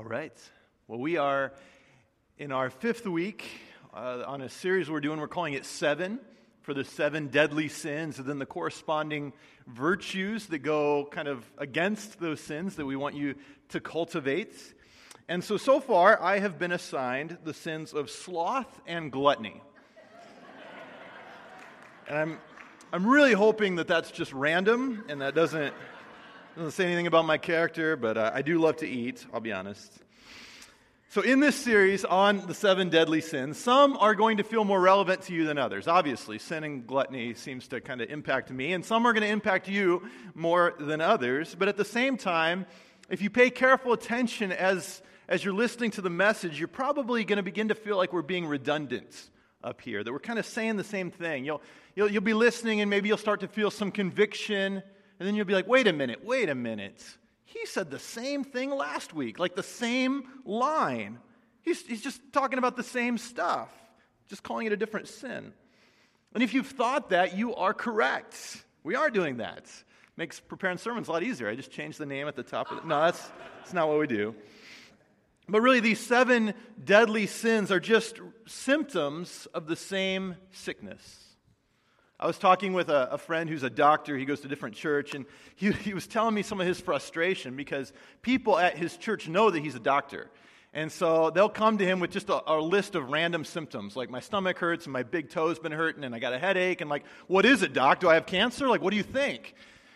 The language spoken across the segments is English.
All right. Well, we are in our fifth week uh, on a series we're doing. We're calling it Seven for the seven deadly sins, and then the corresponding virtues that go kind of against those sins that we want you to cultivate. And so, so far, I have been assigned the sins of sloth and gluttony. and I'm, I'm really hoping that that's just random and that doesn't doesn't say anything about my character, but uh, I do love to eat, I'll be honest. So, in this series on the seven deadly sins, some are going to feel more relevant to you than others. Obviously, sin and gluttony seems to kind of impact me, and some are going to impact you more than others. But at the same time, if you pay careful attention as, as you're listening to the message, you're probably going to begin to feel like we're being redundant up here, that we're kind of saying the same thing. You'll, you'll, you'll be listening, and maybe you'll start to feel some conviction and then you'll be like, wait a minute, wait a minute. He said the same thing last week, like the same line. He's, he's just talking about the same stuff, just calling it a different sin. And if you've thought that, you are correct. We are doing that. Makes preparing sermons a lot easier. I just changed the name at the top of it. No, that's, that's not what we do. But really, these seven deadly sins are just symptoms of the same sickness. I was talking with a, a, friend who's a doctor. He goes to a different church, and he, he was telling me some of his frustration because people at his church know that he's a doctor. And so they'll come to him with just a, a, list of random symptoms, like my stomach hurts and my big toe's been hurting and I got a headache. And like, what is it, doc? Do I have cancer? Like, what do you think?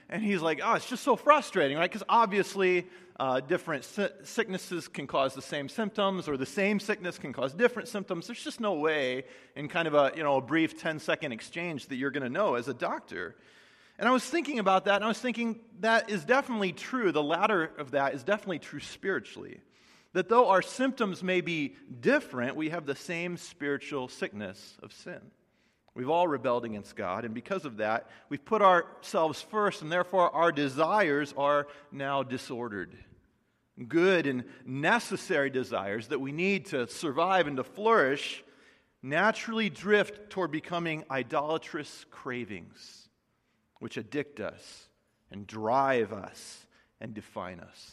And he's like, oh, it's just so frustrating, right? Because obviously, uh, different si- sicknesses can cause the same symptoms, or the same sickness can cause different symptoms. There's just no way, in kind of a, you know, a brief 10 second exchange, that you're going to know as a doctor. And I was thinking about that, and I was thinking that is definitely true. The latter of that is definitely true spiritually. That though our symptoms may be different, we have the same spiritual sickness of sin. We've all rebelled against God, and because of that, we've put ourselves first, and therefore our desires are now disordered. Good and necessary desires that we need to survive and to flourish naturally drift toward becoming idolatrous cravings, which addict us and drive us and define us.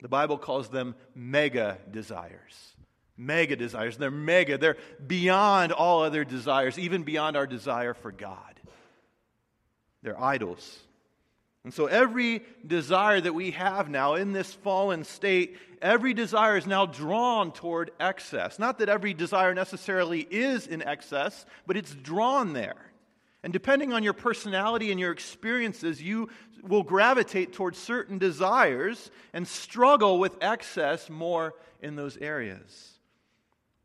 The Bible calls them mega desires mega desires. They're mega, they're beyond all other desires, even beyond our desire for God. They're idols. And so every desire that we have now in this fallen state, every desire is now drawn toward excess. Not that every desire necessarily is in excess, but it's drawn there. And depending on your personality and your experiences, you will gravitate towards certain desires and struggle with excess more in those areas.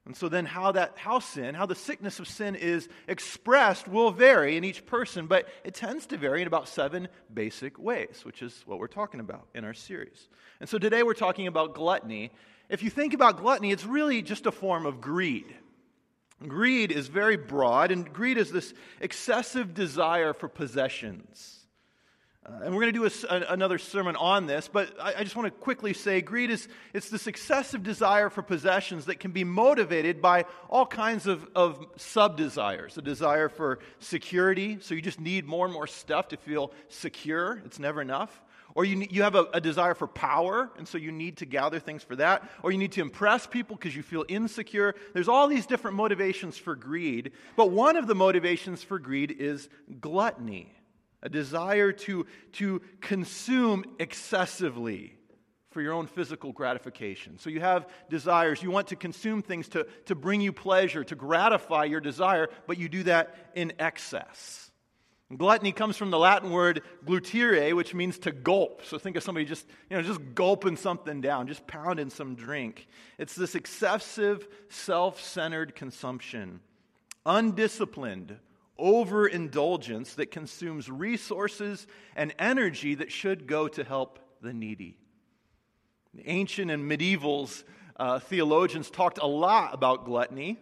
And so then how that how sin, how the sickness of sin is expressed will vary in each person, but it tends to vary in about seven basic ways, which is what we're talking about in our series. And so today we're talking about gluttony. If you think about gluttony, it's really just a form of greed. Greed is very broad, and greed is this excessive desire for possessions. Uh, and we're going to do a, a, another sermon on this, but I, I just want to quickly say greed is it's this excessive desire for possessions that can be motivated by all kinds of, of sub desires. A desire for security, so you just need more and more stuff to feel secure, it's never enough. Or you, you have a, a desire for power, and so you need to gather things for that. Or you need to impress people because you feel insecure. There's all these different motivations for greed, but one of the motivations for greed is gluttony a desire to, to consume excessively for your own physical gratification. So you have desires. You want to consume things to, to bring you pleasure, to gratify your desire, but you do that in excess. Gluttony comes from the Latin word glutire, which means to gulp. So think of somebody just, you know, just gulping something down, just pounding some drink. It's this excessive, self centered consumption, undisciplined, overindulgence that consumes resources and energy that should go to help the needy. Ancient and medievals uh, theologians talked a lot about gluttony,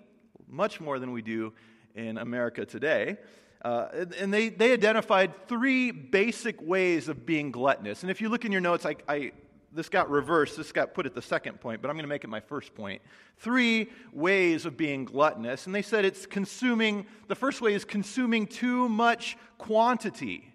much more than we do in America today. Uh, and they, they identified three basic ways of being gluttonous. And if you look in your notes, I, I this got reversed. This got put at the second point, but I'm going to make it my first point. Three ways of being gluttonous. And they said it's consuming, the first way is consuming too much quantity.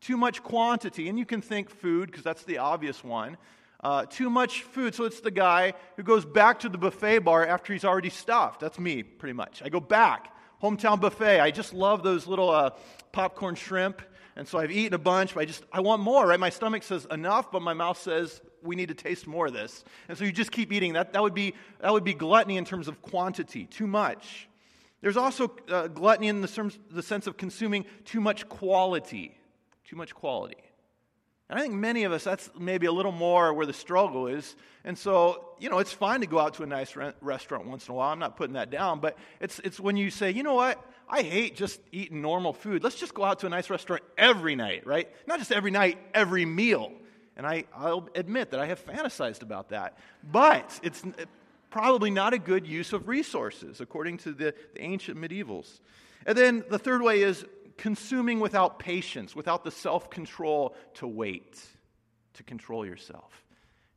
Too much quantity. And you can think food, because that's the obvious one. Uh, too much food. So it's the guy who goes back to the buffet bar after he's already stuffed. That's me, pretty much. I go back. Hometown buffet. I just love those little uh, popcorn shrimp. And so I've eaten a bunch, but I just, I want more, right? My stomach says enough, but my mouth says we need to taste more of this. And so you just keep eating. That, that, would, be, that would be gluttony in terms of quantity, too much. There's also uh, gluttony in the, terms, the sense of consuming too much quality. Too much quality. And I think many of us, that's maybe a little more where the struggle is. And so, you know, it's fine to go out to a nice re- restaurant once in a while. I'm not putting that down. But it's, it's when you say, you know what? I hate just eating normal food. Let's just go out to a nice restaurant every night, right? Not just every night, every meal. And I, I'll admit that I have fantasized about that. But it's probably not a good use of resources, according to the, the ancient medievals. And then the third way is consuming without patience, without the self control to wait, to control yourself.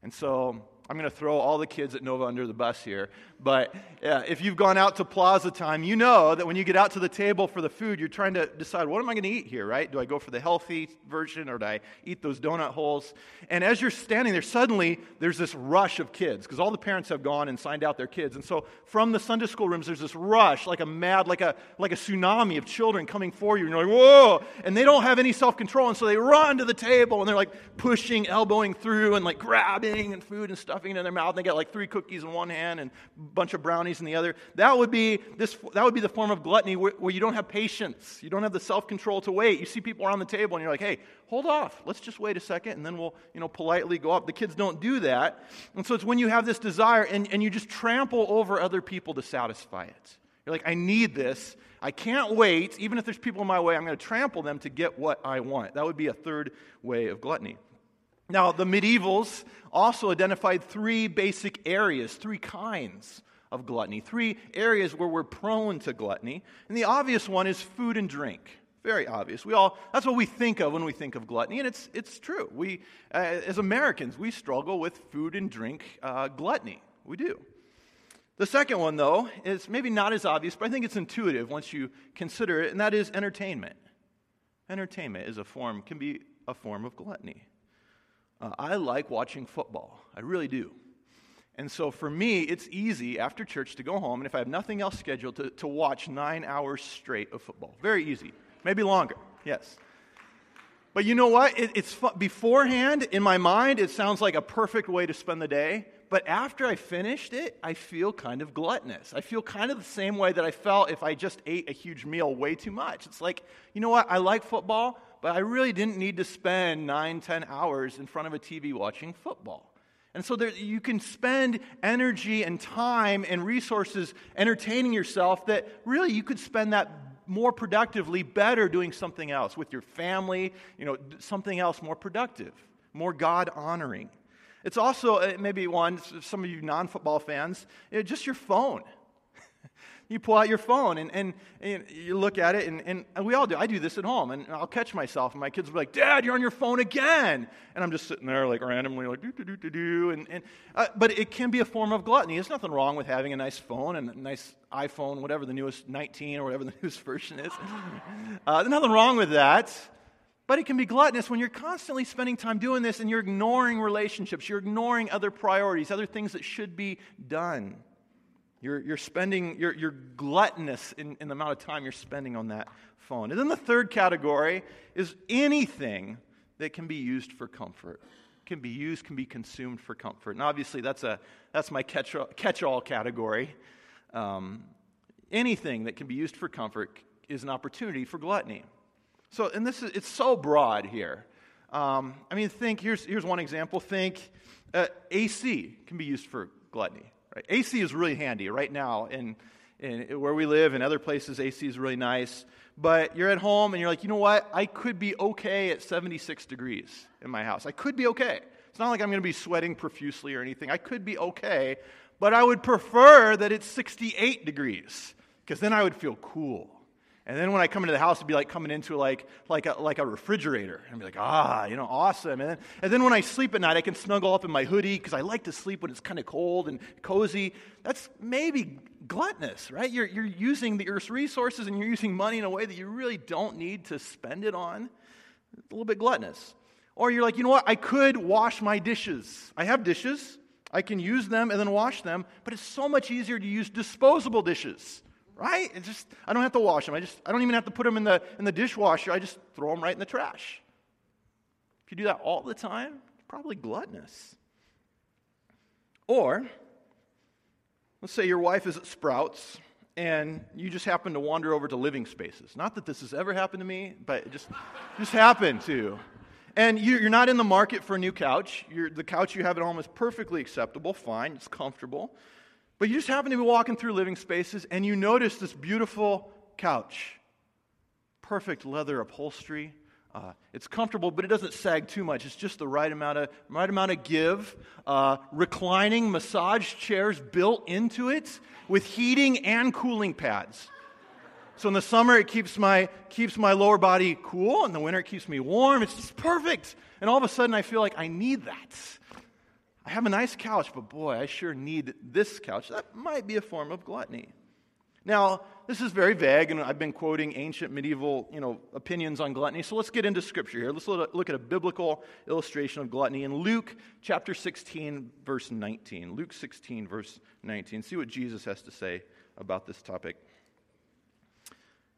And so I'm going to throw all the kids at Nova under the bus here. But uh, if you've gone out to plaza time, you know that when you get out to the table for the food, you're trying to decide, what am I going to eat here, right? Do I go for the healthy version or do I eat those donut holes? And as you're standing there, suddenly there's this rush of kids because all the parents have gone and signed out their kids. And so from the Sunday school rooms, there's this rush, like a mad, like a, like a tsunami of children coming for you. And you're like, whoa! And they don't have any self control. And so they run to the table and they're like pushing, elbowing through and like grabbing and food and stuffing it in their mouth. And they got like three cookies in one hand and bunch of brownies in the other. That would be, this, that would be the form of gluttony where, where you don't have patience. You don't have the self control to wait. You see people around the table and you're like, hey, hold off. Let's just wait a second and then we'll you know, politely go up. The kids don't do that. And so it's when you have this desire and, and you just trample over other people to satisfy it. You're like, I need this. I can't wait. Even if there's people in my way, I'm going to trample them to get what I want. That would be a third way of gluttony. Now, the medievals also identified three basic areas, three kinds of gluttony, three areas where we're prone to gluttony. And the obvious one is food and drink. Very obvious. We all, that's what we think of when we think of gluttony, and it's, it's true. We, uh, as Americans, we struggle with food and drink uh, gluttony. We do. The second one, though, is maybe not as obvious, but I think it's intuitive once you consider it, and that is entertainment. Entertainment is a form, can be a form of gluttony. Uh, I like watching football. I really do. And so for me, it's easy after church to go home, and if I have nothing else scheduled, to, to watch nine hours straight of football. Very easy. Maybe longer, yes. But you know what? It, it's beforehand in my mind, it sounds like a perfect way to spend the day. But after I finished it, I feel kind of gluttonous. I feel kind of the same way that I felt if I just ate a huge meal way too much. It's like, you know what? I like football, but I really didn't need to spend nine, ten hours in front of a TV watching football. And so there, you can spend energy and time and resources entertaining yourself that really you could spend that more productively, better doing something else with your family, you know, something else more productive, more God honoring. It's also uh, maybe one, some of you non football fans, you know, just your phone you pull out your phone and, and, and you look at it, and, and, we all do. I do this at home, and I'll catch myself, and my kids will be like, Dad, you're on your phone again. And I'm just sitting there, like, randomly, like, do, do, do, do, do. And, and, uh, but it can be a form of gluttony. There's nothing wrong with having a nice phone and a nice iPhone, whatever the newest 19 or whatever the newest version is. Uh, there's nothing wrong with that. But it can be gluttonous when you're constantly spending time doing this and you're ignoring relationships, you're ignoring other priorities, other things that should be done. You're, you're spending, you're, you're gluttonous in, in the amount of time you're spending on that phone. And then the third category is anything that can be used for comfort. Can be used, can be consumed for comfort. And obviously, that's, a, that's my catch, catch all category. Um, anything that can be used for comfort is an opportunity for gluttony. So, and this is, it's so broad here. Um, I mean, think, here's, here's one example. Think uh, AC can be used for gluttony. Right? AC is really handy right now, and, where we live and other places, AC is really nice. But you're at home and you're like, you know what? I could be okay at 76 degrees in my house. I could be okay. It's not like I'm going to be sweating profusely or anything. I could be okay, but I would prefer that it's 68 degrees because then I would feel cool. And then when I come into the house, it'd be like coming into like, like, a, like a refrigerator. And I'd be like, ah, you know, awesome. And then, and then when I sleep at night, I can snuggle up in my hoodie because I like to sleep when it's kind of cold and cozy. That's maybe gluttonous, right? You're, you're using the earth's resources and you're using money in a way that you really don't need to spend it on. It's a little bit gluttonous. Or you're like, you know what? I could wash my dishes. I have dishes. I can use them and then wash them, but it's so much easier to use disposable dishes, right? It's just I don't have to wash them. I just I don't even have to put them in the in the dishwasher. I just throw them right in the trash. If you do that all the time, probably gluttonous. Or let's say your wife is at Sprouts and you just happen to wander over to living spaces. Not that this has ever happened to me, but it just, just happened to. And you're not in the market for a new couch. You're, the couch you have at home is perfectly acceptable, fine, it's comfortable. But you just happen to be walking through living spaces and you notice this beautiful couch. Perfect leather upholstery, uh, it's comfortable, but it doesn't sag too much. It's just the right amount of, right amount of give. Uh, reclining massage chairs built into it with heating and cooling pads. So in the summer, it keeps my, keeps my lower body cool. In the winter, it keeps me warm. It's just perfect. And all of a sudden, I feel like I need that. I have a nice couch, but boy, I sure need this couch. That might be a form of gluttony. Now, this is very vague, and I've been quoting ancient medieval you know, opinions on gluttony. So let's get into scripture here. Let's look at a biblical illustration of gluttony in Luke chapter 16, verse 19. Luke 16, verse 19. See what Jesus has to say about this topic.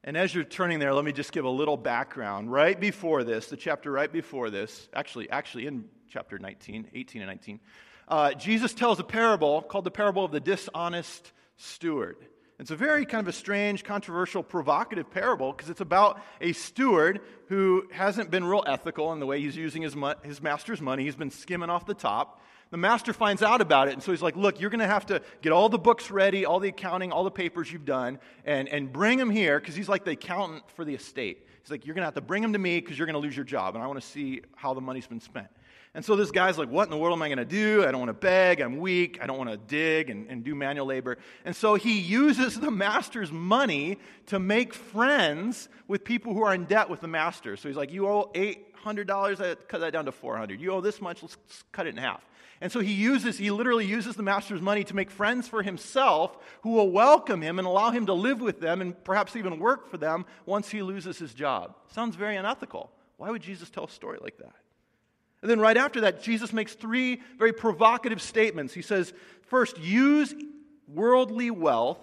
And as you're turning there, let me just give a little background. Right before this, the chapter right before this, actually, actually in chapter 19, 18 and 19, uh, Jesus tells a parable called the parable of the dishonest steward. It's a very kind of a strange, controversial, provocative parable because it's about a steward who hasn't been real ethical in the way he's using his, mo- his master's money. He's been skimming off the top. The master finds out about it, and so he's like, Look, you're going to have to get all the books ready, all the accounting, all the papers you've done, and, and bring them here because he's like the accountant for the estate. He's like, You're going to have to bring them to me because you're going to lose your job, and I want to see how the money's been spent. And so this guy's like, What in the world am I going to do? I don't want to beg. I'm weak. I don't want to dig and, and do manual labor. And so he uses the master's money to make friends with people who are in debt with the master. So he's like, You owe $800. I cut that down to 400 You owe this much. Let's cut it in half. And so he uses, he literally uses the master's money to make friends for himself who will welcome him and allow him to live with them and perhaps even work for them once he loses his job. Sounds very unethical. Why would Jesus tell a story like that? And then right after that, Jesus makes three very provocative statements. He says, first, use worldly wealth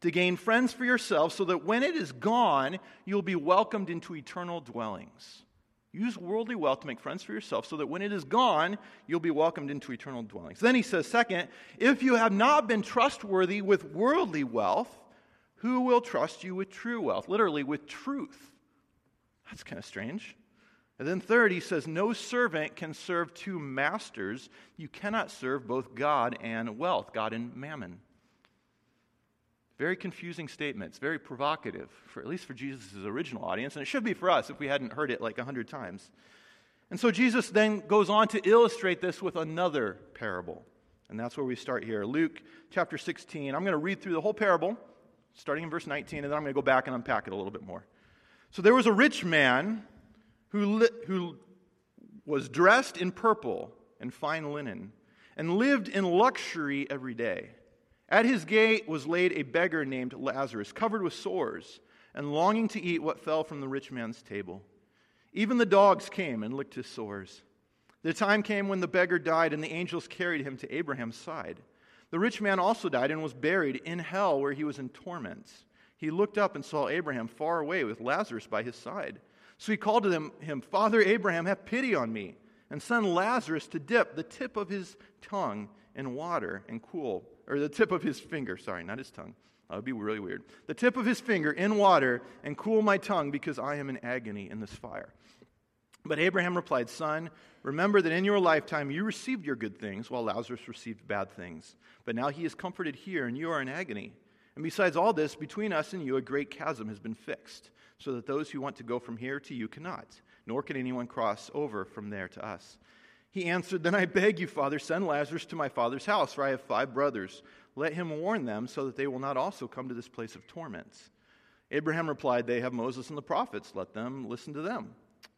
to gain friends for yourself so that when it is gone, you'll be welcomed into eternal dwellings. Use worldly wealth to make friends for yourself so that when it is gone, you'll be welcomed into eternal dwellings. Then he says, second, if you have not been trustworthy with worldly wealth, who will trust you with true wealth? Literally, with truth. That's kind of strange. And then, third, he says, No servant can serve two masters. You cannot serve both God and wealth, God and mammon. Very confusing statements, very provocative, for, at least for Jesus' original audience, and it should be for us if we hadn't heard it like a hundred times. And so Jesus then goes on to illustrate this with another parable. And that's where we start here. Luke chapter 16. I'm going to read through the whole parable, starting in verse 19, and then I'm going to go back and unpack it a little bit more. So there was a rich man who, li- who was dressed in purple and fine linen and lived in luxury every day. At his gate was laid a beggar named Lazarus, covered with sores and longing to eat what fell from the rich man's table. Even the dogs came and licked his sores. The time came when the beggar died, and the angels carried him to Abraham's side. The rich man also died and was buried in hell, where he was in torments. He looked up and saw Abraham far away with Lazarus by his side. So he called to them, him, Father Abraham, have pity on me, and send Lazarus to dip the tip of his tongue in water and cool, or the tip of his finger, sorry, not his tongue. That would be really weird. The tip of his finger in water and cool my tongue because I am in agony in this fire. But Abraham replied, Son, remember that in your lifetime you received your good things, while Lazarus received bad things. But now he is comforted here, and you are in agony. And besides all this, between us and you a great chasm has been fixed so that those who want to go from here to you cannot, nor can anyone cross over from there to us. He answered, Then I beg you, Father, send Lazarus to my father's house, for I have five brothers. Let him warn them, so that they will not also come to this place of torments. Abraham replied, They have Moses and the prophets. Let them listen to them.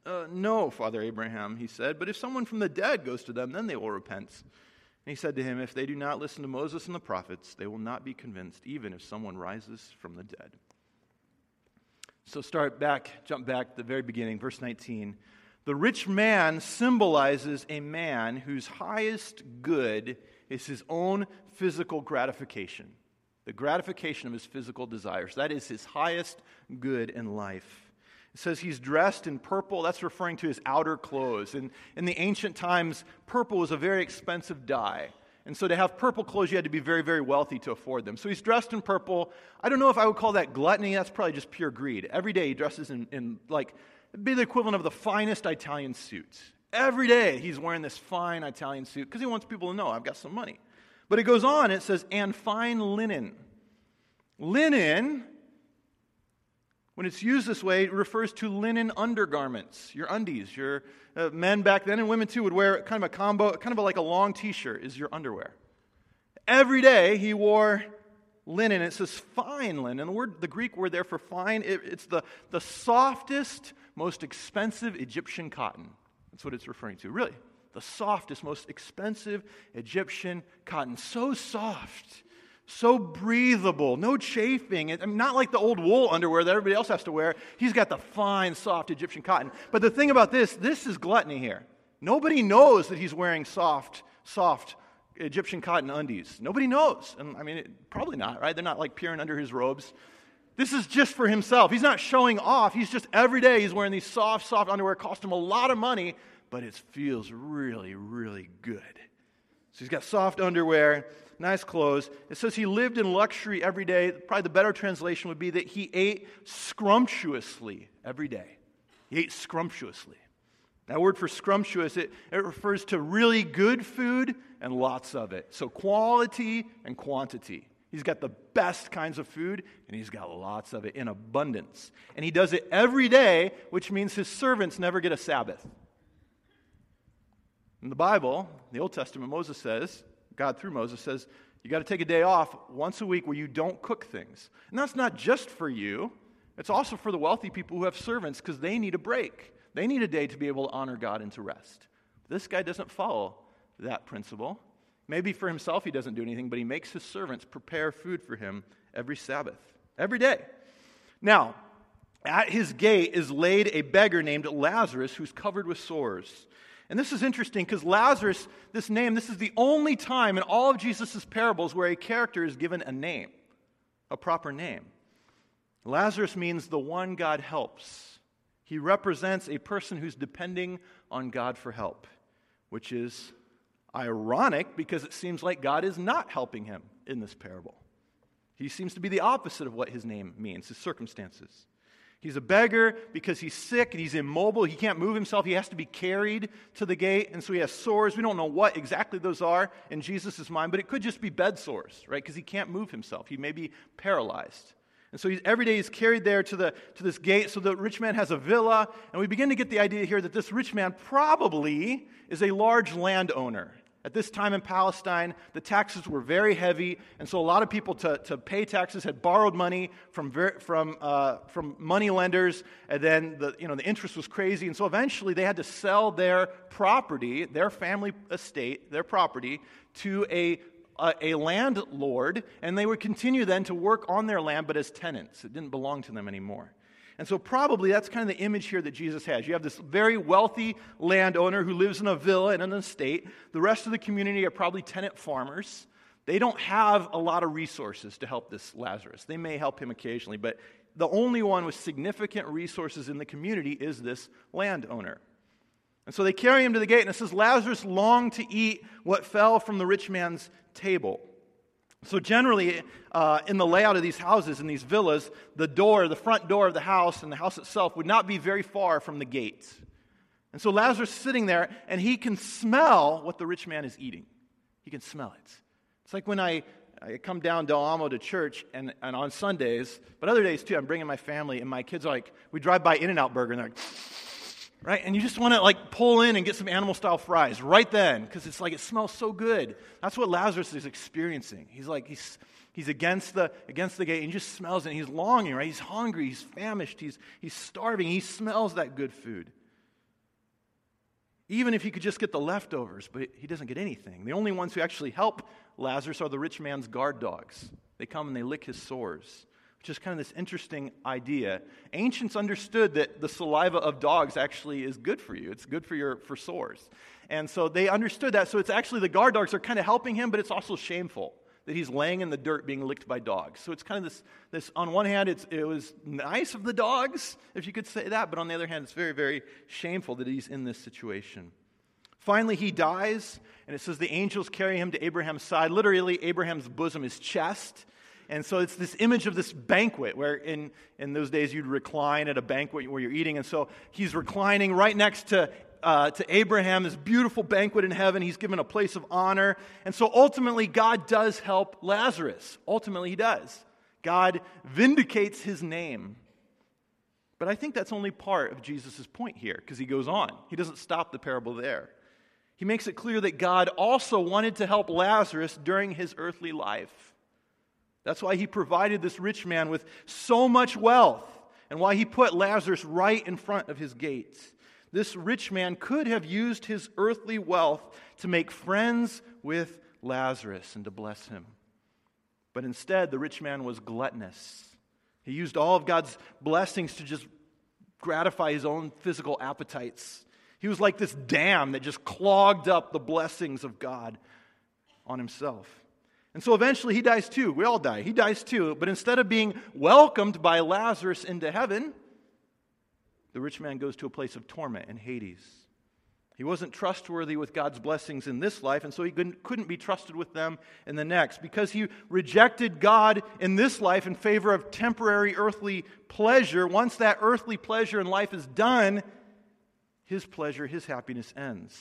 Uh, no, Father Abraham, he said, but if someone from the dead goes to them, then they will repent. And he said to him, If they do not listen to Moses and the prophets, they will not be convinced, even if someone rises from the dead. So start back, jump back to the very beginning, verse 19. The rich man symbolizes a man whose highest good is his own physical gratification, the gratification of his physical desires. That is his highest good in life. It says he's dressed in purple. That's referring to his outer clothes. And in the ancient times, purple was a very expensive dye. And so to have purple clothes, you had to be very, very wealthy to afford them. So he's dressed in purple. I don't know if I would call that gluttony. That's probably just pure greed. Every day he dresses in, in like, it'd be the equivalent of the finest Italian suits. Every day he's wearing this fine Italian suit because he wants people to know I've got some money. But it goes on, it says, and fine linen. Linen, when it's used this way, it refers to linen undergarments, your undies. Your uh, men back then and women too would wear kind of a combo, kind of a, like a long t shirt is your underwear. Every day he wore linen. It says fine linen. The word, the Greek word there for fine, it, it's the, the softest, most expensive Egyptian cotton. That's what it's referring to. Really, the softest, most expensive Egyptian cotton. So soft, so breathable, no chafing. I mean, not like the old wool underwear that everybody else has to wear. He's got the fine, soft Egyptian cotton. But the thing about this, this is gluttony here. Nobody knows that he's wearing soft, soft Egyptian cotton undies. Nobody knows. And I mean, it, probably not, right? They're not like peering under his robes. This is just for himself. He's not showing off. He's just every day he's wearing these soft, soft underwear. It cost him a lot of money, but it feels really, really good. So he's got soft underwear, nice clothes. It says he lived in luxury every day. Probably the better translation would be that he ate scrumptiously every day. He ate scrumptuously. That word for scrumptious, it, it refers to really good food and lots of it. So quality and quantity. He's got the best kinds of food, and he's got lots of it in abundance. And he does it every day, which means his servants never get a Sabbath. In the Bible, the Old Testament, Moses says, God through Moses says, you got to take a day off once a week where you don't cook things. And that's not just for you, it's also for the wealthy people who have servants because they need a break. They need a day to be able to honor God and to rest. This guy doesn't follow that principle. Maybe for himself he doesn't do anything, but he makes his servants prepare food for him every Sabbath, every day. Now, at his gate is laid a beggar named Lazarus who's covered with sores. And this is interesting because Lazarus, this name, this is the only time in all of Jesus' parables where a character is given a name, a proper name. Lazarus means the one God helps. He represents a person who's depending on God for help, which is ironic because it seems like God is not helping him in this parable. He seems to be the opposite of what his name means, his circumstances. He's a beggar because he's sick and he's immobile. He can't move himself. He has to be carried to the gate. And so he has sores. We don't know what exactly those are in Jesus' mind, but it could just be bed sores, right? Because he can't move himself. He may be paralyzed. And so every day he's carried there to, the, to this gate. So the rich man has a villa. And we begin to get the idea here that this rich man probably is a large landowner. At this time in Palestine, the taxes were very heavy, and so a lot of people to, to pay taxes had borrowed money from, from, uh, from money lenders, and then the, you know, the interest was crazy, and so eventually they had to sell their property, their family estate, their property, to a, a, a landlord, and they would continue then to work on their land, but as tenants. It didn't belong to them anymore. And so, probably that's kind of the image here that Jesus has. You have this very wealthy landowner who lives in a villa and an estate. The rest of the community are probably tenant farmers. They don't have a lot of resources to help this Lazarus. They may help him occasionally, but the only one with significant resources in the community is this landowner. And so they carry him to the gate, and it says Lazarus longed to eat what fell from the rich man's table. So, generally, uh, in the layout of these houses, in these villas, the door, the front door of the house and the house itself would not be very far from the gate. And so Lazarus is sitting there, and he can smell what the rich man is eating. He can smell it. It's like when I, I come down Del Amo to church, and, and on Sundays, but other days too, I'm bringing my family, and my kids are like, we drive by In N Out Burger, and they're like, right? And you just want to like pull in and get some animal style fries right then because it's like it smells so good. That's what Lazarus is experiencing. He's like, he's, he's against, the, against the gate and he just smells it. He's longing, right? He's hungry, he's famished, he's, he's starving. He smells that good food. Even if he could just get the leftovers, but he doesn't get anything. The only ones who actually help Lazarus are the rich man's guard dogs. They come and they lick his sores. Is kind of this interesting idea. Ancients understood that the saliva of dogs actually is good for you, it's good for, your, for sores. And so they understood that. So it's actually the guard dogs are kind of helping him, but it's also shameful that he's laying in the dirt being licked by dogs. So it's kind of this, this on one hand, it was nice of the dogs, if you could say that, but on the other hand, it's very, very shameful that he's in this situation. Finally, he dies, and it says the angels carry him to Abraham's side. Literally, Abraham's bosom, his chest. And so it's this image of this banquet where in, in those days you'd recline at a banquet where you're eating. And so he's reclining right next to uh, to Abraham, this beautiful banquet in heaven. He's given a place of honor. And so ultimately, God does help Lazarus. Ultimately, he does. God vindicates his name. But I think that's only part of Jesus' point here because he goes on. He doesn't stop the parable there. He makes it clear that God also wanted to help Lazarus during his earthly life. That's why he provided this rich man with so much wealth and why he put Lazarus right in front of his gates this rich man could have used his earthly wealth to make friends with Lazarus and to bless him. But instead, the rich man was gluttonous. He used all of God's blessings to just gratify his own physical appetites. He was like this dam that just clogged up the blessings of God on himself. And so eventually he dies too. We all die. He dies too. But instead of being welcomed by Lazarus into heaven, the rich man goes to a place of torment in Hades. He wasn't trustworthy with God's blessings in this life, and so he couldn't be trusted with them in the next. Because he rejected God in this life in favor of temporary earthly pleasure, once that earthly pleasure in life is done, his pleasure, his happiness ends.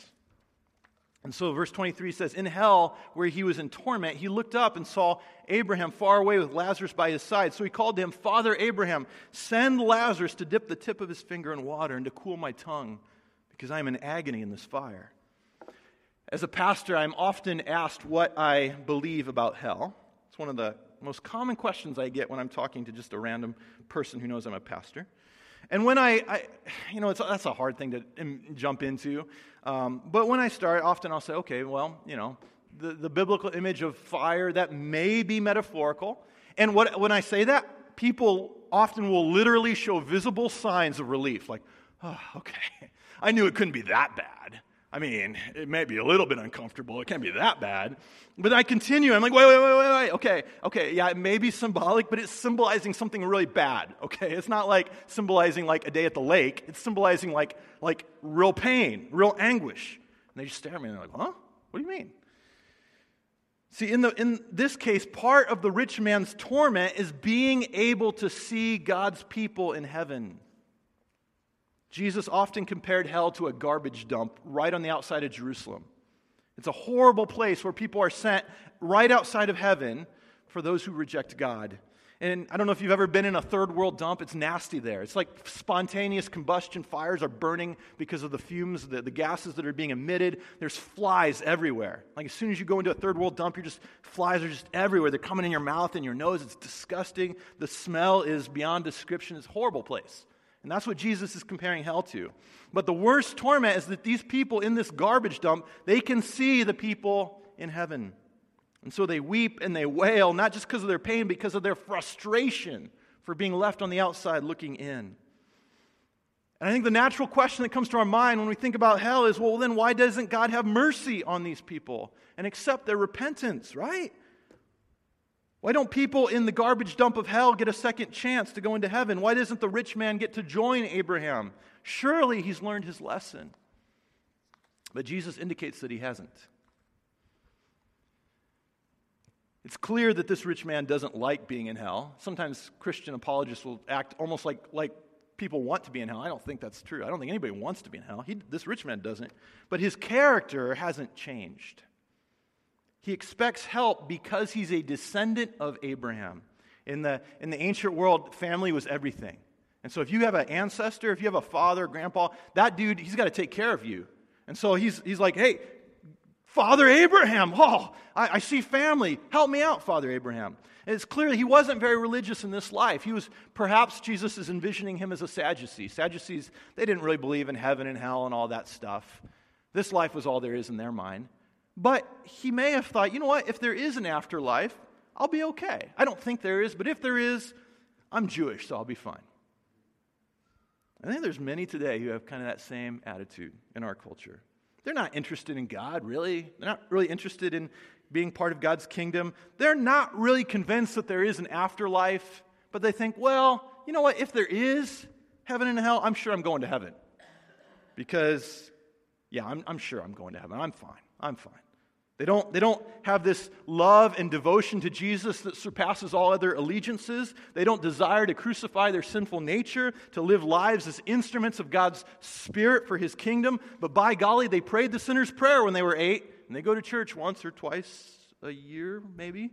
And so, verse 23 says, In hell, where he was in torment, he looked up and saw Abraham far away with Lazarus by his side. So he called to him, Father Abraham, send Lazarus to dip the tip of his finger in water and to cool my tongue, because I am in agony in this fire. As a pastor, I'm often asked what I believe about hell. It's one of the most common questions I get when I'm talking to just a random person who knows I'm a pastor. And when I, I you know, that's a hard thing to jump into. Um, but when I start, often I'll say, okay, well, you know, the, the biblical image of fire, that may be metaphorical. And what, when I say that, people often will literally show visible signs of relief, like, oh, okay, I knew it couldn't be that bad. I mean, it may be a little bit uncomfortable. It can't be that bad. But I continue. I'm like, wait, wait, wait, wait, wait. Okay, okay, yeah, it may be symbolic, but it's symbolizing something really bad. Okay, it's not like symbolizing like a day at the lake. It's symbolizing like like real pain, real anguish. And they just stare at me and they're like, huh? What do you mean? See, in, the, in this case, part of the rich man's torment is being able to see God's people in heaven. Jesus often compared hell to a garbage dump right on the outside of Jerusalem. It's a horrible place where people are sent right outside of heaven for those who reject God. And I don't know if you've ever been in a third world dump. It's nasty there. It's like spontaneous combustion. Fires are burning because of the fumes, the, the gases that are being emitted. There's flies everywhere. Like as soon as you go into a third world dump, you're just, flies are just everywhere. They're coming in your mouth and your nose. It's disgusting. The smell is beyond description. It's a horrible place. And that's what Jesus is comparing hell to. But the worst torment is that these people in this garbage dump, they can see the people in heaven. And so they weep and they wail, not just because of their pain, because of their frustration for being left on the outside looking in. And I think the natural question that comes to our mind when we think about hell is well, then why doesn't God have mercy on these people and accept their repentance, right? Why don't people in the garbage dump of hell get a second chance to go into heaven? Why doesn't the rich man get to join Abraham? Surely he's learned his lesson. But Jesus indicates that he hasn't. It's clear that this rich man doesn't like being in hell. Sometimes Christian apologists will act almost like, like people want to be in hell. I don't think that's true. I don't think anybody wants to be in hell. He, this rich man doesn't. But his character hasn't changed. He expects help because he's a descendant of Abraham. In the, in the ancient world, family was everything. And so if you have an ancestor, if you have a father, grandpa, that dude, he's got to take care of you. And so he's, he's like, hey, Father Abraham, oh, I, I see family. Help me out, Father Abraham. And it's clear he wasn't very religious in this life. He was, perhaps Jesus is envisioning him as a Sadducee. Sadducees, they didn't really believe in heaven and hell and all that stuff. This life was all there is in their mind. But he may have thought, you know what, if there is an afterlife, I'll be okay. I don't think there is, but if there is, I'm Jewish, so I'll be fine. I think there's many today who have kind of that same attitude in our culture. They're not interested in God, really. They're not really interested in being part of God's kingdom. They're not really convinced that there is an afterlife, but they think, well, you know what? If there is heaven and hell, I'm sure I'm going to heaven. Because, yeah, I'm, I'm sure I'm going to heaven. I'm fine. I'm fine. They don't, they don't have this love and devotion to Jesus that surpasses all other allegiances. They don't desire to crucify their sinful nature, to live lives as instruments of God's Spirit for His kingdom. But by golly, they prayed the sinner's prayer when they were eight, and they go to church once or twice a year, maybe.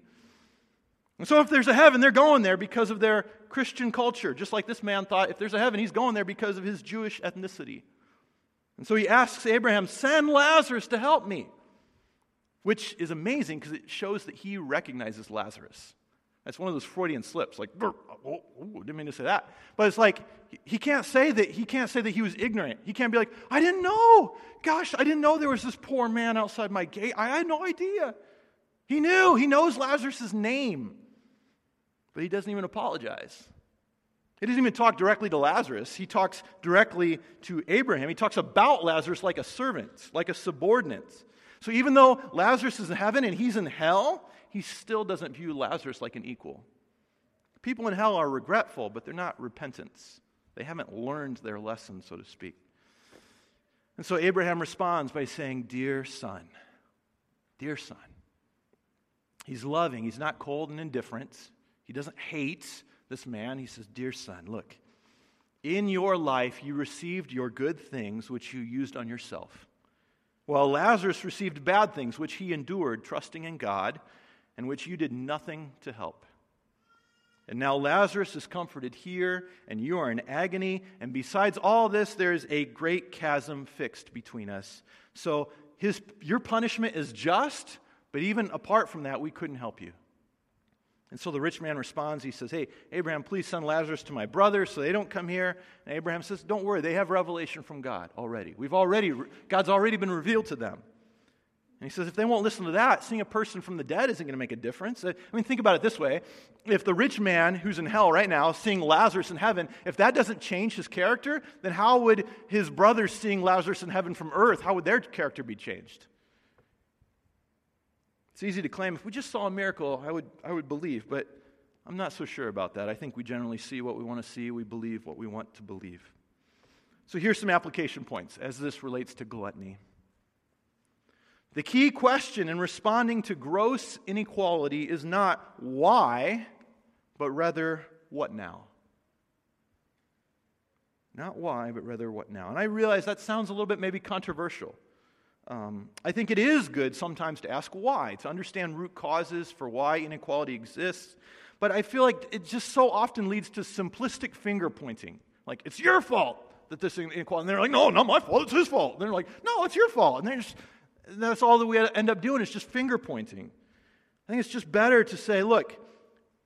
And so, if there's a heaven, they're going there because of their Christian culture. Just like this man thought, if there's a heaven, he's going there because of his Jewish ethnicity. And so he asks Abraham, Send Lazarus to help me which is amazing because it shows that he recognizes Lazarus. That's one of those Freudian slips, like, oh, oh, didn't mean to say that. But it's like, he can't say that he can't say that he was ignorant. He can't be like, I didn't know. Gosh, I didn't know there was this poor man outside my gate. I had no idea. He knew. He knows Lazarus' name. But he doesn't even apologize. He doesn't even talk directly to Lazarus. He talks directly to Abraham. He talks about Lazarus like a servant, like a subordinate. So even though Lazarus is in heaven and he's in hell, he still doesn't view Lazarus like an equal. People in hell are regretful, but they're not repentant. They haven't learned their lesson, so to speak. And so Abraham responds by saying, Dear son, dear son. He's loving, he's not cold and indifferent. He doesn't hate this man. He says, Dear son, look, in your life you received your good things which you used on yourself while Lazarus received bad things, which he endured, trusting in God, and which you did nothing to help. And now Lazarus is comforted here, and you are in agony. And besides all this, there is a great chasm fixed between us. So his, your punishment is just, but even apart from that, we couldn't help you. And so the rich man responds. He says, Hey, Abraham, please send Lazarus to my brothers so they don't come here. And Abraham says, Don't worry, they have revelation from God already. We've already, God's already been revealed to them. And he says, if they won't listen to that, seeing a person from the dead isn't going to make a difference. Uh, I mean, think about it this way. If the rich man who's in hell right now, seeing Lazarus in heaven, if that doesn't change his character, then how would his brothers seeing Lazarus in heaven from earth, how would their character be changed? It's easy to claim if we just saw a miracle, I would, I would believe, but I'm not so sure about that. I think we generally see what we want to see, we believe what we want to believe. So here's some application points as this relates to gluttony. The key question in responding to gross inequality is not why, but rather what now? Not why, but rather what now? And I realize that sounds a little bit maybe controversial. Um, I think it is good sometimes to ask why, to understand root causes for why inequality exists. But I feel like it just so often leads to simplistic finger pointing. Like, it's your fault that this inequality. And they're like, no, not my fault, it's his fault. And they're like, no, it's your fault. And just, that's all that we end up doing is just finger pointing. I think it's just better to say, look,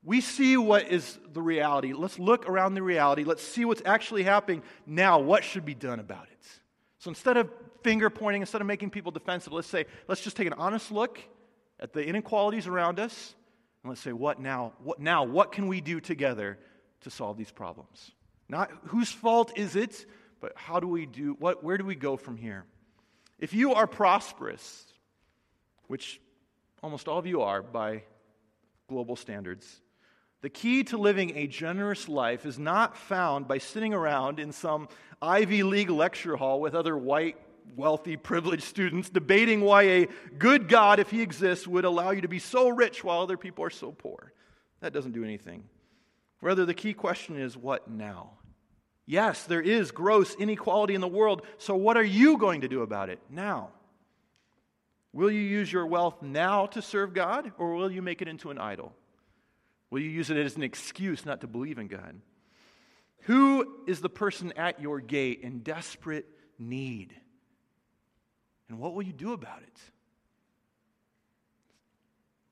we see what is the reality. Let's look around the reality. Let's see what's actually happening. Now, what should be done about it? So instead of finger pointing, instead of making people defensive, let's say, let's just take an honest look at the inequalities around us, and let's say, what now? What now? What can we do together to solve these problems? Not whose fault is it, but how do we do what where do we go from here? If you are prosperous, which almost all of you are by global standards, the key to living a generous life is not found by sitting around in some Ivy League lecture hall with other white wealthy, privileged students debating why a good God, if he exists, would allow you to be so rich while other people are so poor. That doesn't do anything. Rather, the key question is what now? Yes, there is gross inequality in the world, so what are you going to do about it now? Will you use your wealth now to serve God, or will you make it into an idol? Will you use it as an excuse not to believe in God? Who is the person at your gate in desperate need? And what will you do about it?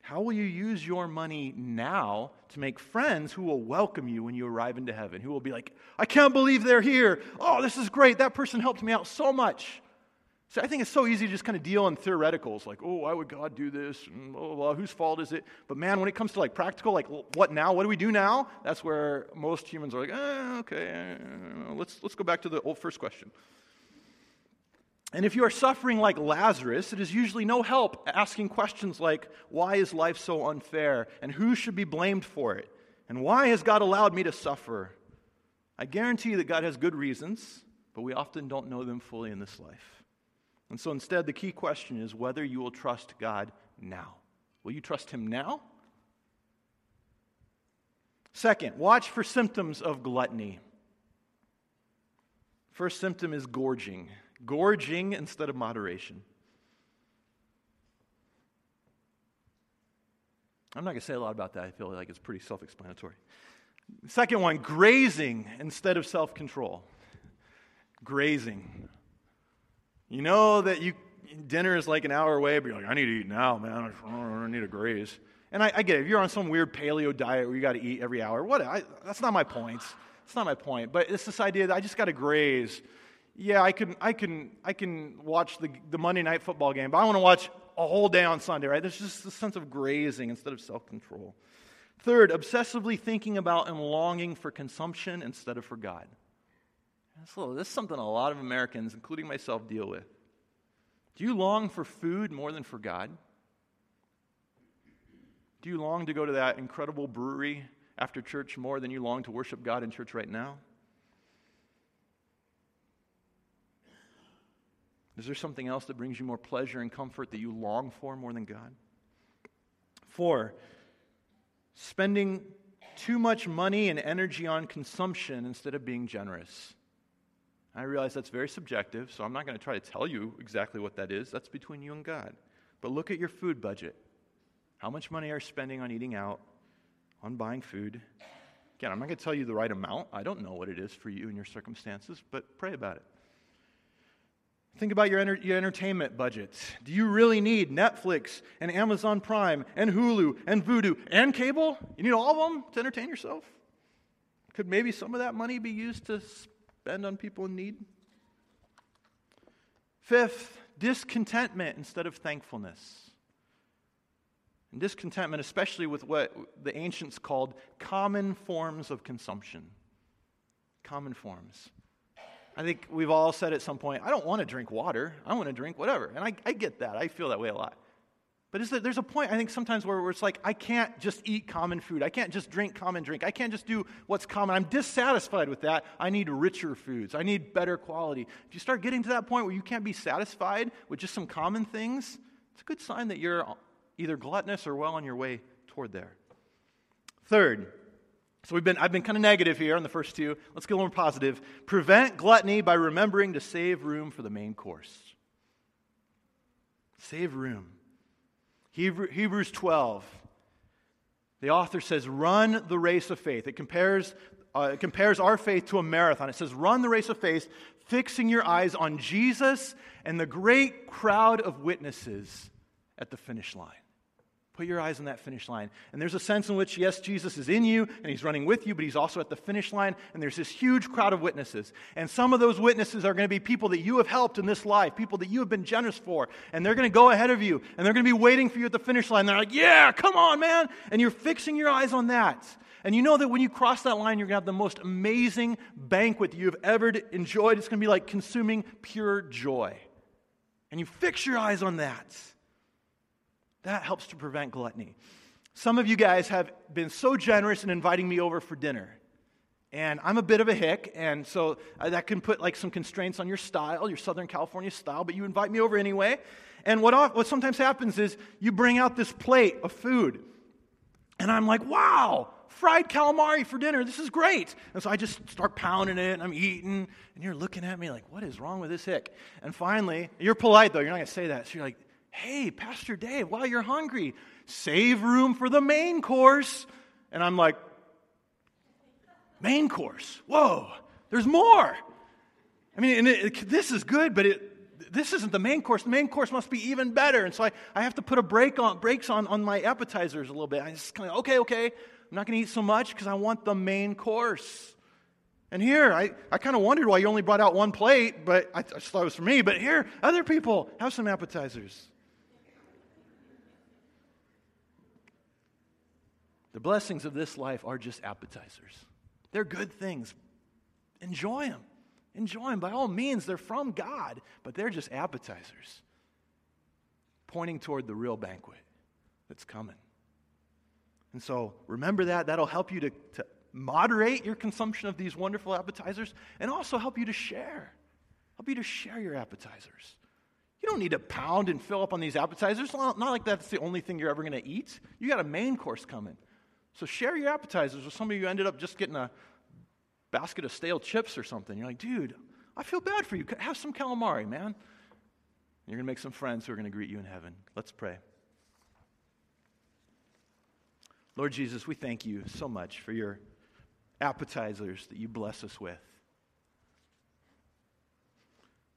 How will you use your money now to make friends who will welcome you when you arrive into heaven? Who will be like, I can't believe they're here. Oh, this is great. That person helped me out so much. See, I think it's so easy to just kind of deal in theoreticals, like, oh, why would God do this? And blah, blah, blah. Whose fault is it? But man, when it comes to like practical, like, what now? What do we do now? That's where most humans are like, eh, okay, let's, let's go back to the old first question. And if you are suffering like Lazarus, it is usually no help asking questions like, why is life so unfair? And who should be blamed for it? And why has God allowed me to suffer? I guarantee that God has good reasons, but we often don't know them fully in this life. And so instead, the key question is whether you will trust God now. Will you trust Him now? Second, watch for symptoms of gluttony. First symptom is gorging. Gorging instead of moderation. I'm not going to say a lot about that. I feel like it's pretty self explanatory. Second one, grazing instead of self control. Grazing. You know that you dinner is like an hour away, but you're like, I need to eat now, man. I need to graze. And I, I get it. If you're on some weird paleo diet where you got to eat every hour, what? I, that's not my point. That's not my point. But it's this idea that I just got to graze. Yeah, I can, I can, I can watch the, the Monday night football game, but I want to watch a whole day on Sunday, right? There's just a sense of grazing instead of self control. Third, obsessively thinking about and longing for consumption instead of for God. So this is something a lot of Americans, including myself, deal with. Do you long for food more than for God? Do you long to go to that incredible brewery after church more than you long to worship God in church right now? Is there something else that brings you more pleasure and comfort that you long for more than God? Four, spending too much money and energy on consumption instead of being generous. I realize that's very subjective, so I'm not going to try to tell you exactly what that is. That's between you and God. But look at your food budget. How much money are you spending on eating out, on buying food? Again, I'm not going to tell you the right amount. I don't know what it is for you and your circumstances, but pray about it. Think about your, enter- your entertainment budget. Do you really need Netflix and Amazon Prime and Hulu and Vudu and cable? You need all of them to entertain yourself? Could maybe some of that money be used to spend on people in need? Fifth, discontentment instead of thankfulness. And discontentment, especially with what the ancients called common forms of consumption. Common forms. I think we've all said at some point, I don't want to drink water. I want to drink whatever. And I, I get that. I feel that way a lot. But there's a point, I think, sometimes where, where it's like, I can't just eat common food. I can't just drink common drink. I can't just do what's common. I'm dissatisfied with that. I need richer foods. I need better quality. If you start getting to that point where you can't be satisfied with just some common things, it's a good sign that you're either gluttonous or well on your way toward there. Third, so we've been, I've been kind of negative here on the first two. Let's get a little more positive. Prevent gluttony by remembering to save room for the main course. Save room. Hebrew, Hebrews 12. The author says, run the race of faith. It compares, uh, it compares our faith to a marathon. It says, run the race of faith, fixing your eyes on Jesus and the great crowd of witnesses at the finish line. Put your eyes on that finish line. And there's a sense in which, yes, Jesus is in you and he's running with you, but he's also at the finish line. And there's this huge crowd of witnesses. And some of those witnesses are going to be people that you have helped in this life, people that you have been generous for. And they're going to go ahead of you and they're going to be waiting for you at the finish line. They're like, yeah, come on, man. And you're fixing your eyes on that. And you know that when you cross that line, you're going to have the most amazing banquet that you've ever enjoyed. It's going to be like consuming pure joy. And you fix your eyes on that. That helps to prevent gluttony. Some of you guys have been so generous in inviting me over for dinner. And I'm a bit of a hick, and so uh, that can put like some constraints on your style, your Southern California style, but you invite me over anyway. And what, what sometimes happens is you bring out this plate of food, and I'm like, wow, fried calamari for dinner. This is great. And so I just start pounding it and I'm eating. And you're looking at me like, what is wrong with this hick? And finally, you're polite though. You're not to say that. So you're like, Hey, Pastor Dave, while you're hungry, save room for the main course. And I'm like, Main course? Whoa, there's more. I mean, it, it, this is good, but it, this isn't the main course. The main course must be even better. And so I, I have to put a break on, brakes on, on my appetizers a little bit. I just kind of, okay, okay, I'm not going to eat so much because I want the main course. And here, I, I kind of wondered why you only brought out one plate, but I, I just thought it was for me. But here, other people have some appetizers. The blessings of this life are just appetizers. They're good things. Enjoy them. Enjoy them. By all means, they're from God, but they're just appetizers, pointing toward the real banquet that's coming. And so remember that. That'll help you to, to moderate your consumption of these wonderful appetizers and also help you to share. Help you to share your appetizers. You don't need to pound and fill up on these appetizers. Not, like that's the only thing you're ever going to eat. You got a main course coming. So share your appetizers with somebody who ended up just getting a basket of stale chips or something. You're like, dude, I feel bad for you. Have some calamari, man. You're going to make some friends who are going to greet you in heaven. Let's pray. Lord Jesus, we thank you so much for your appetizers that you bless us with.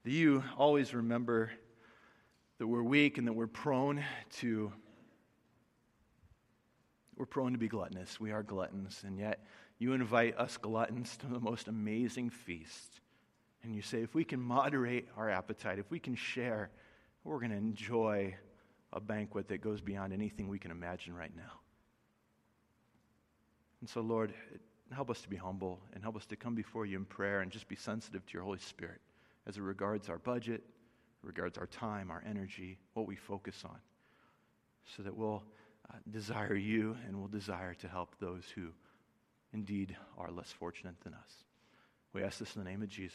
That you always remember that we're weak and that we're prone to we're prone to be gluttonous. We are gluttons, and yet you invite us gluttons to the most amazing feast. And you say, if we can moderate our appetite, if we can share, we're going to enjoy a banquet that goes beyond anything we can imagine right now. And so, Lord, help us to be humble and help us to come before you in prayer and just be sensitive to your Holy Spirit as it regards our budget, regards our time, our energy, what we focus on, so that we'll Uh, desire you and will desire to help those who indeed are less fortunate than us. We ask this in the name of Jesus.